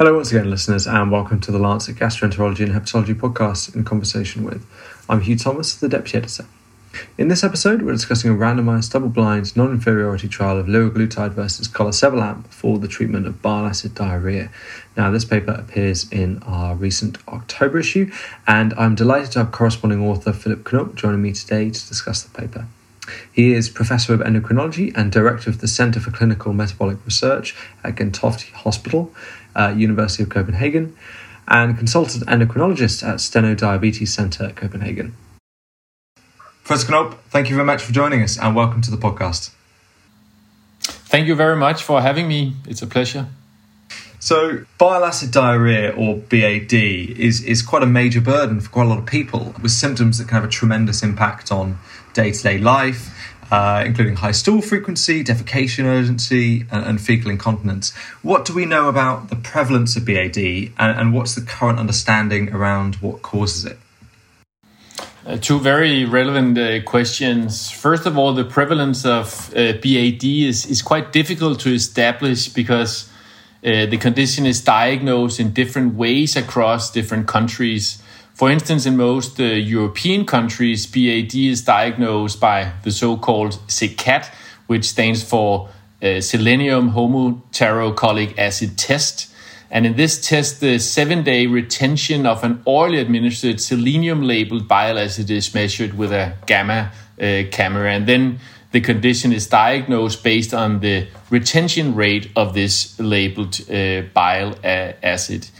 Hello, once again, listeners, and welcome to the Lancet Gastroenterology and Hepatology podcast in conversation with. I'm Hugh Thomas, the Deputy Editor. In this episode, we're discussing a randomized, double blind, non inferiority trial of liraglutide versus colesevelam for the treatment of bile acid diarrhea. Now, this paper appears in our recent October issue, and I'm delighted to have corresponding author Filip Knop joining me today to discuss the paper. He is Professor of Endocrinology and Director of the Centre for Clinical Metabolic Research at Gentofte Hospital, uh, University of Copenhagen, and Consultant Endocrinologist at Steno Diabetes Centre at Copenhagen. Professor Knop, thank you very much for joining us and welcome to the podcast. Thank you very much for having me. It's a pleasure. So, bile acid diarrhea, or BAD, is, is quite a major burden for quite a lot of people, with symptoms that can have a tremendous impact on day to day life, uh, including high stool frequency, defecation urgency, and, and, fecal incontinence. What do we know about the prevalence of BAD, and, and what's the current understanding around what causes it? Uh, two very relevant uh, questions. First of all, the prevalence of uh, BAD is, is quite difficult to establish because uh, the condition is diagnosed in different ways across different countries. For instance, in most uh, European countries, BAD is diagnosed by the so called SeHCAT, which stands for uh, Selenium Homotaurocholic Acid Test. And in this test, the seven day retention of an orally administered selenium labeled bile acid is measured with a gamma uh, camera. And then the condition is diagnosed based on the retention rate of this labeled uh, bile acid.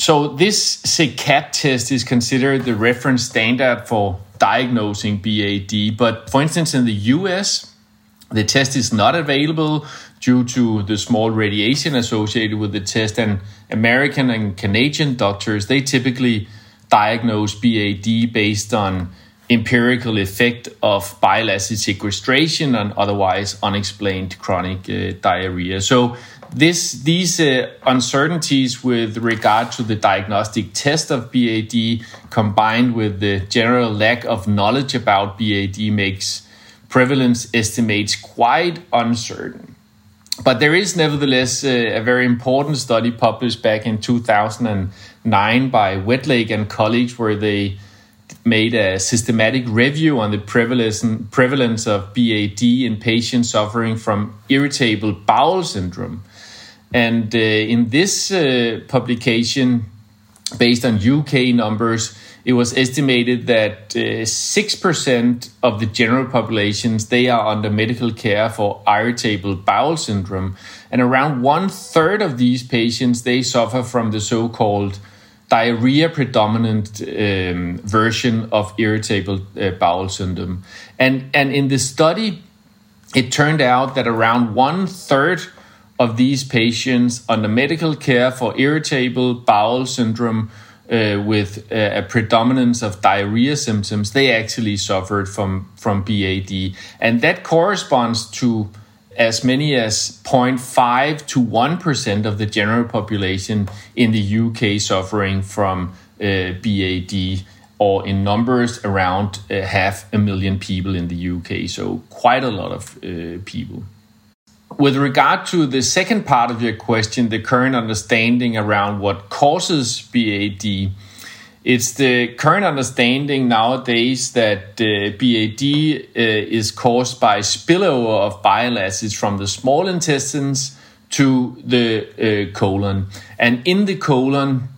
So, this SeHCAT test is considered the reference standard for diagnosing BAD. But for instance, in the US, the test is not available due to the small radiation associated with the test. And American and Canadian doctors, they typically diagnose BAD based on empirical effect of bile acid sequestration and otherwise unexplained chronic uh, diarrhea. So this these uh, uncertainties with regard to the diagnostic test of BAD combined with the general lack of knowledge about BAD makes prevalence estimates quite uncertain. But there is nevertheless uh, a very important study published back in 2009 by Wedlake and colleagues where they made a systematic review on the prevalence, prevalence of BAD in patients suffering from irritable bowel syndrome. And uh, in this uh, publication, based on UK numbers, it was estimated that uh, 6% of the general populations they are under medical care for irritable bowel syndrome and around one third of these patients they suffer from the so-called diarrhea predominant um, version of irritable uh, bowel syndrome. And, and in the study, it turned out that around one third of these patients under medical care for irritable bowel syndrome uh, with uh, a predominance of diarrhea symptoms, they actually suffered from, from BAD. And that corresponds to as many as 0.5 to 1% of the general population in the UK suffering from uh, BAD, or in numbers around uh, half a million people in the UK. So, quite a lot of uh, people. With regard to the second part of your question, the current understanding around what causes BAD, it's the current understanding nowadays that uh, BAD uh, is caused by spillover of bile acids from the small intestines to the uh, colon. And in the colon,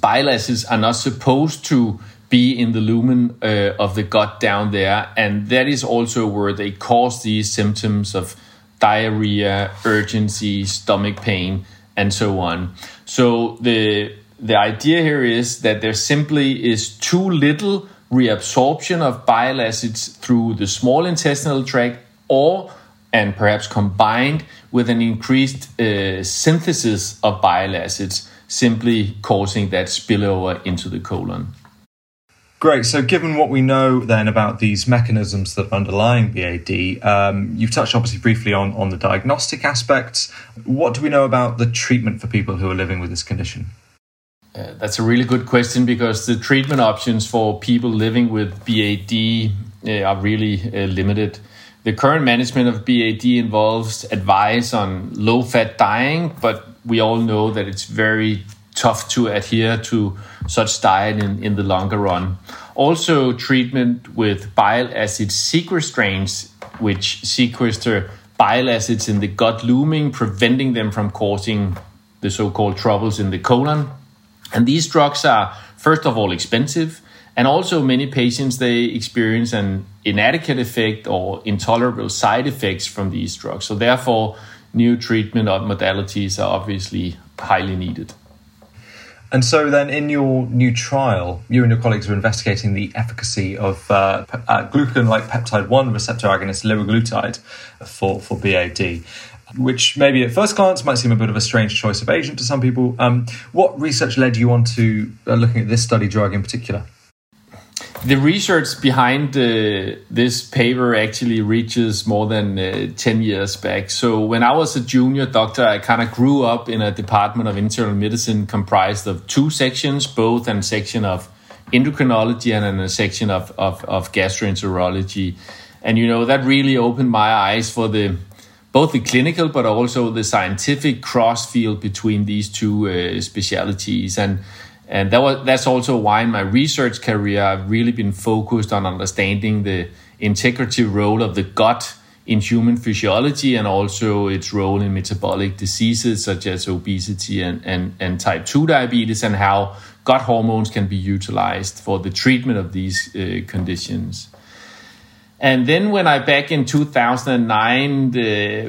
bile acids are not supposed to be in the lumen uh, of the gut down there. And that is also where they cause these symptoms of diarrhea, urgency, stomach pain, and so on. So the the idea here is that there simply is too little reabsorption of bile acids through the small intestinal tract or and perhaps combined with an increased uh, synthesis of bile acids simply causing that spillover into the colon. Great. So, given what we know then about these mechanisms that are underlying BAD, um, you've touched obviously briefly on, on the diagnostic aspects. What do we know about the treatment for people who are living with this condition? Uh, that's a really good question because the treatment options for people living with BAD uh, are really uh, limited. The current management of BAD involves advice on low fat dieting, but we all know that it's very tough to adhere to such diet in, in the longer run. Also, treatment with bile acid sequestrants, which sequester bile acids in the gut lumen, preventing them from causing the so called troubles in the colon. And these drugs are, first of all, expensive. And also, many patients they experience an inadequate effect or intolerable side effects from these drugs. So, therefore, new treatment modalities are obviously highly needed. And so, then in your new trial, you and your colleagues are investigating the efficacy of uh, uh, glucagon like peptide 1 receptor agonist liraglutide for, for BAD, which maybe at first glance might seem a bit of a strange choice of agent to some people. Um, what research led you on to uh, looking at this study drug in particular? The research behind uh, this paper actually reaches more than uh, 10 years back. So, when I was a junior doctor, I kind of grew up in a department of internal medicine comprised of two sections, both a section of endocrinology and a section of, of, of gastroenterology. And, you know, that really opened my eyes for the both the clinical but also the scientific cross field between these two uh, specialities. And and that was that's also why in my research career I've really been focused on understanding the integrative role of the gut in human physiology and also its role in metabolic diseases such as obesity and, and, and type 2 diabetes and how gut hormones can be utilized for the treatment of these uh, conditions. And then when I back in 2009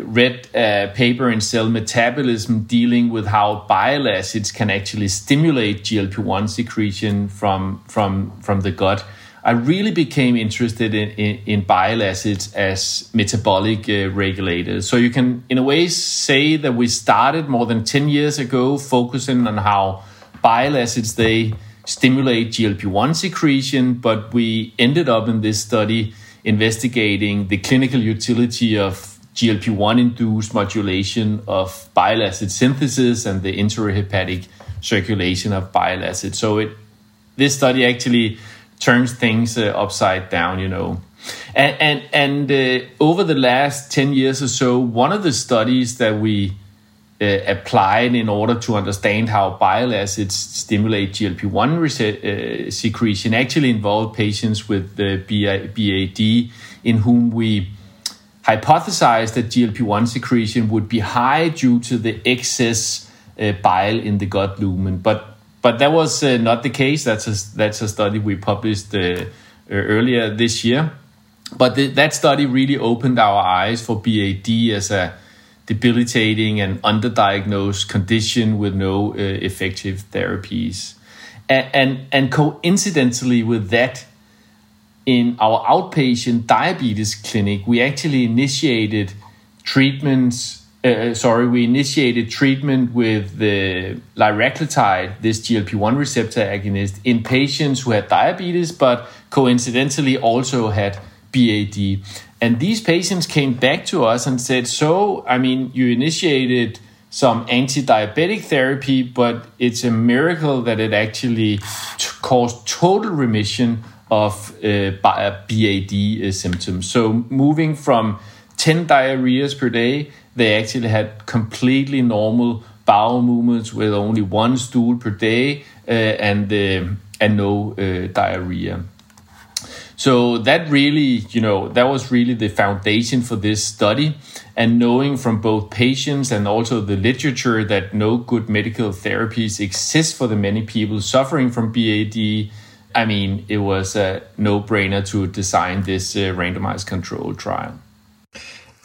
read a paper in Cell Metabolism dealing with how bile acids can actually stimulate GLP-1 secretion from from from the gut, I really became interested in, in, in bile acids as metabolic uh, regulators. So you can, in a way, say that we started more than 10 years ago focusing on how bile acids they stimulate GLP-1 secretion, but we ended up in this study investigating the clinical utility of GLP-1 induced modulation of bile acid synthesis and the enterohepatic circulation of bile acid. So it this study actually turns things uh, upside down, you know. And and, and uh, over the last 10 years or so, one of the studies that we uh, applied in order to understand how bile acids stimulate GLP-1 uh, secretion actually involved patients with the BAD in whom we hypothesized that GLP-1 secretion would be high due to the excess uh, bile in the gut lumen. But but that was uh, not the case. That's a, that's a study we published uh, earlier this year. But that study really opened our eyes for BAD as a debilitating and underdiagnosed condition with no uh, effective therapies. And, and, and coincidentally with that, in our outpatient diabetes clinic, we actually initiated treatments. Uh, sorry, we initiated treatment with the liraglutide, this GLP-1 receptor agonist, in patients who had diabetes, but coincidentally also had BAD. And these patients came back to us and said, So, I mean, you initiated some anti diabetic therapy, but it's a miracle that it actually t- caused total remission of uh, BAD uh, symptoms. So, moving from 10 diarrheas per day, they actually had completely normal bowel movements with only one stool per day uh, and, uh, and no uh, diarrhea. So that really, you know, that was really the foundation for this study. And knowing from both patients and also the literature that no good medical therapies exist for the many people suffering from BAD, I mean, it was a no brainer to design this uh, randomized control trial.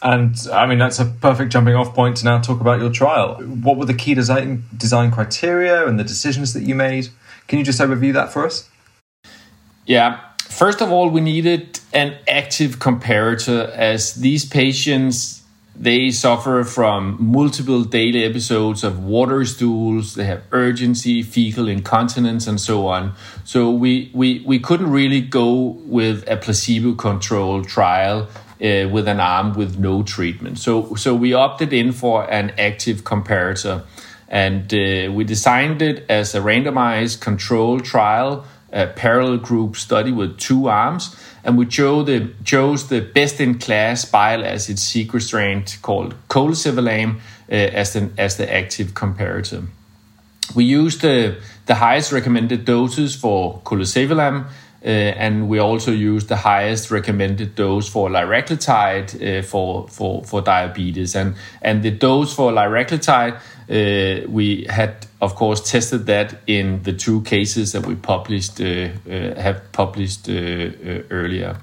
And I mean, that's a perfect jumping off point to now talk about your trial. What were the key design, design criteria and the decisions that you made? Can you just overview that for us? Yeah, First of all, we needed an active comparator as these patients they suffer from multiple daily episodes of water stools, they have urgency, fecal incontinence, and so on. So we, we, we couldn't really go with a placebo controlled trial uh, with an arm with no treatment. So, so we opted in for an active comparator. And uh, we designed it as a randomized control trial a parallel group study with two arms, and we chose the, chose the best in class bile acid sequestrant called colesevelam as, the, as the active comparator. We used the, the highest recommended doses for colesevelam, uh, and we also use the highest recommended dose for liraglutide uh, for, for, for diabetes. And, and the dose for liraglutide, uh, we had, of course, tested that in the two cases that we published, uh, uh, have published uh, earlier.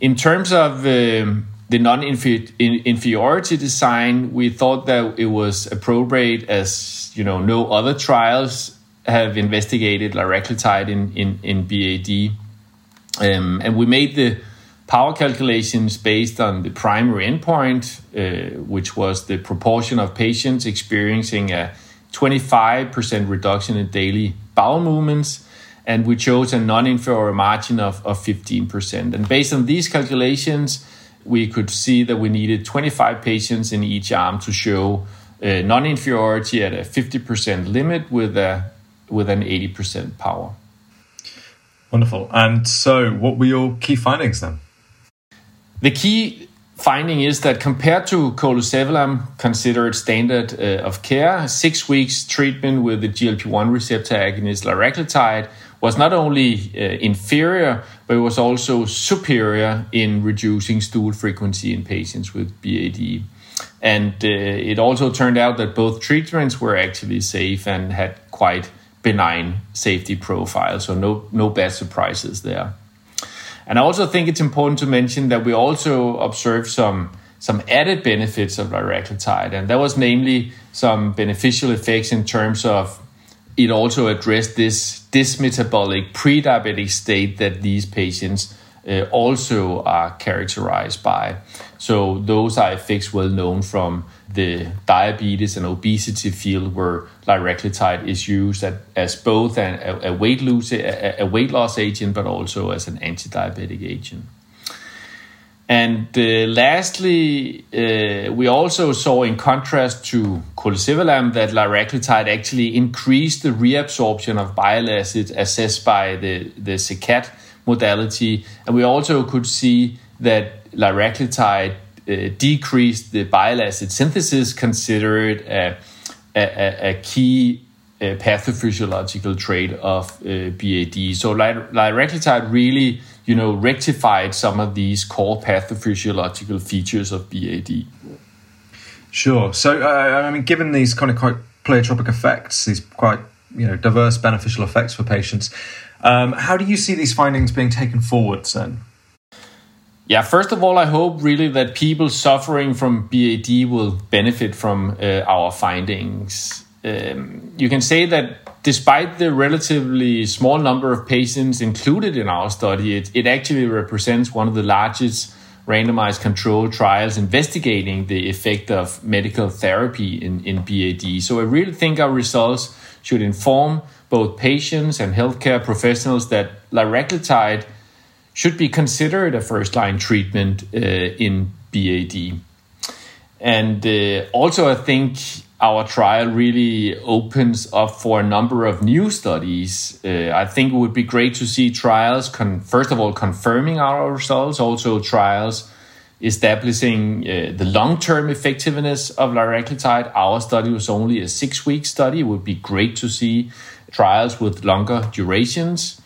In terms of um, the non-inferiority design, we thought that it was appropriate as you know no other trials have investigated liraglutide in, in, in BAD. Um, and we made the power calculations based on the primary endpoint, uh, which was the proportion of patients experiencing a 25% reduction in daily bowel movements. And we chose a non inferior margin of, of 15%. And based on these calculations, we could see that we needed 25 patients in each arm to show uh, non inferiority at a 50% limit with a with an 80% power. Wonderful. And so, what were your key findings then? The key finding is that compared to colesevelam, considered standard uh, of care, six weeks treatment with the GLP-1 receptor agonist liraglutide was not only uh, inferior, but it was also superior in reducing stool frequency in patients with BAD. And uh, it also turned out that both treatments were actually safe and had quite benign safety profile. So no no bad surprises there. And I also think it's important to mention that we also observed some some added benefits of liraglutide, and that was namely some beneficial effects in terms of it also addressed this dysmetabolic pre-diabetic state that these patients uh, also are characterized by. So those are effects well known from the diabetes and obesity field where liraglutide is used at, as both a, a weight loss a, a, weight loss agent but also as an anti-diabetic agent. And uh, lastly, uh, we also saw, in contrast to colesevelam, that liraglutide actually increased the reabsorption of bile acid assessed by the, the SeHCAT modality. And we also could see that liraglutide uh, decreased the bile acid synthesis, considered a, a, a key uh, pathophysiological trait of uh, BAD. So liraglutide really, you know, rectified some of these core pathophysiological features of BAD. Sure. So, uh, I mean, given these kind of quite pleiotropic effects, these quite you know diverse beneficial effects for patients, um, how do you see these findings being taken forwards then? Yeah, first of all, I hope really that people suffering from BAD will benefit from uh, our findings. Um, you can say that despite the relatively small number of patients included in our study, it, it actually represents one of the largest randomized controlled trials investigating the effect of medical therapy in, in BAD. So I really think our results should inform both patients and healthcare professionals that liraglutide should be considered a first line treatment uh, in BAD. And uh, also, I think our trial really opens up for a number of new studies. Uh, I think it would be great to see trials, con- first of all, confirming our results, also trials establishing uh, the long-term effectiveness of liraglutide. Our study was only a six-week study. It would be great to see trials with longer durations.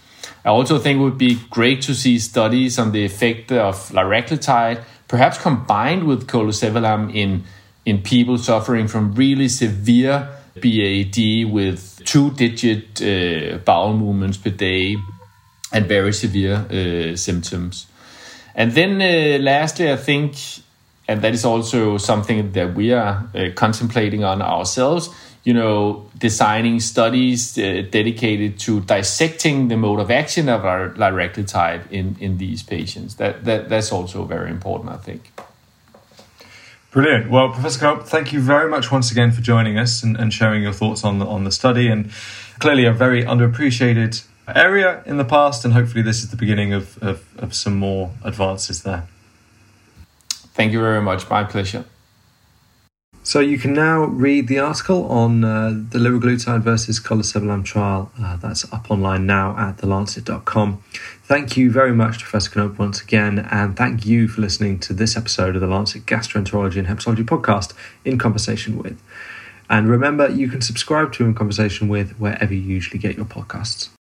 I also think it would be great to see studies on the effect of liraglutide, perhaps combined with colesevelam in, in people suffering from really severe BAD with two-digit uh, bowel movements per day and very severe uh, symptoms. And then uh, lastly, I think, and that is also something that we are uh, contemplating on ourselves, you know, designing studies uh, dedicated to dissecting the mode of action of our liraglutide in, in these patients. That, that That's also very important, I think. Brilliant. Well, Professor Knop, thank you very much once again for joining us and, and sharing your thoughts on the, on the study and clearly a very underappreciated area in the past, and hopefully this is the beginning of, of, of some more advances there. Thank you very much. My pleasure. So you can now read the article on uh, the liraglutide versus colesevelam trial. Uh, that's up online now at thelancet.com. Thank you very much to Professor Knop once again, and thank you for listening to this episode of the Lancet Gastroenterology and Hepatology podcast in conversation with. And remember, you can subscribe to In Conversation with wherever you usually get your podcasts.